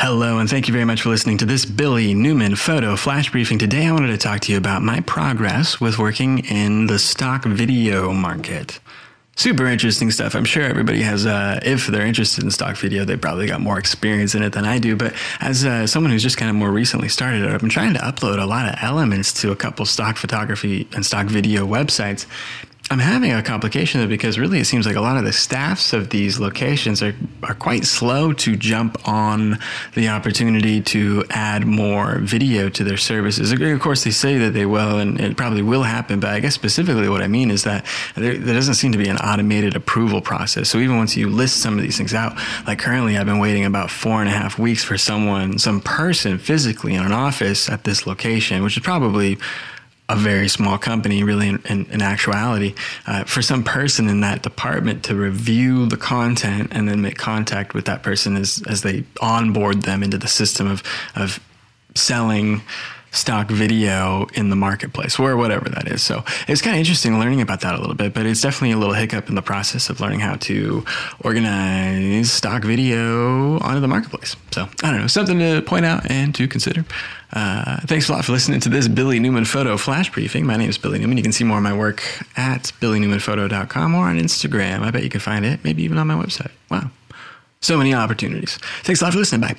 Hello, and thank you very much for listening to this Billy Newman photo flash briefing. Today, I wanted to talk to you about my progress with working in the stock video market. Super interesting stuff. I'm sure everybody has, uh, if they're interested in stock video, they probably got more experience in it than I do. But as uh, someone who's just kind of more recently started it, I've been trying to upload a lot of elements to a couple stock photography and stock video websites. I'm having a complication though because really it seems like a lot of the staffs of these locations are, are quite slow to jump on the opportunity to add more video to their services. Of course, they say that they will, and it probably will happen. But I guess specifically what I mean is that there, there doesn't seem to be an automated approval process. So even once you list some of these things out, like currently I've been waiting about four and a half weeks for someone, some person physically in an office at this location, which is probably a very small company, really, in, in, in actuality, uh, for some person in that department to review the content and then make contact with that person as, as they onboard them into the system of, of selling stock video in the marketplace or whatever that is. So it's kind of interesting learning about that a little bit, but it's definitely a little hiccup in the process of learning how to organize stock video onto the marketplace. So I don't know, something to point out and to consider. Uh, thanks a lot for listening to this Billy Newman photo flash briefing. My name is Billy Newman. You can see more of my work at billynewmanphoto.com or on Instagram. I bet you can find it, maybe even on my website. Wow. So many opportunities. Thanks a lot for listening. Bye.